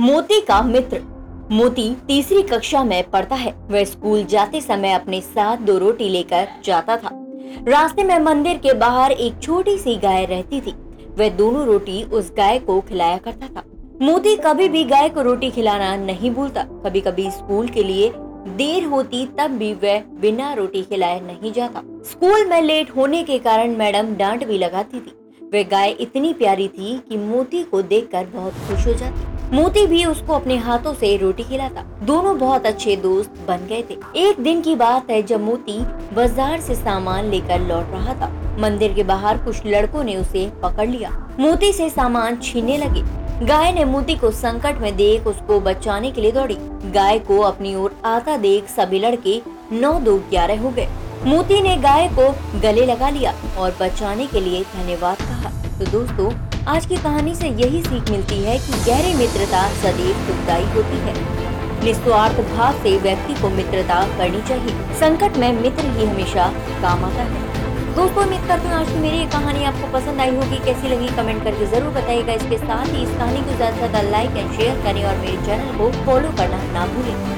मोती का मित्र। मोती तीसरी कक्षा में पढ़ता है। वह स्कूल जाते समय अपने साथ दो रोटी लेकर जाता था। रास्ते में मंदिर के बाहर एक छोटी सी गाय रहती थी। वह दोनों रोटी उस गाय को खिलाया करता था। मोती कभी भी गाय को रोटी खिलाना नहीं भूलता। कभी कभी स्कूल के लिए देर होती तब भी वह बिना रोटी खिलाए नहीं जाता। स्कूल में लेट होने के कारण मैडम डांट भी लगाती थी। वह गाय इतनी प्यारी थी कि मोती को देखकर बहुत खुश हो जाती। मोती भी उसको अपने हाथों से रोटी खिलाता। दोनों बहुत अच्छे दोस्त बन गए थे। एक दिन की बात है जब मोती बाज़ार से सामान लेकर लौट रहा था। मंदिर के बाहर कुछ लड़कों ने उसे पकड़ लिया। मोती से सामान छीनने लगे। गाय ने मोती को संकट में देख उसको बचाने के लिए दौड़ी। गाय को अपनी ओर आता देख सभी लड़के नौ दो ग्यारह हो गए। मोती ने गाय को गले लगा लिया और बचाने के लिए धन्यवाद तो दोस्तों, आज की कहानी से यही सीख मिलती है कि गहरी मित्रता सदैव दुखदायी होती है। निस्वार्थ भाव से व्यक्ति को मित्रता करनी चाहिए। संकट में मित्र ही हमेशा काम आता है। दोस्तों, उम्मीद करती हूँ आज की मेरी ये कहानी आपको पसंद आई होगी। कैसी लगी कमेंट करके ज़रूर बताइएगा। इसके साथ ही इस कहानी को ज़्यादा से ज़्यादा लाइक एंड शेयर करें और मेरे चैनल को फॉलो करना ना भूलें।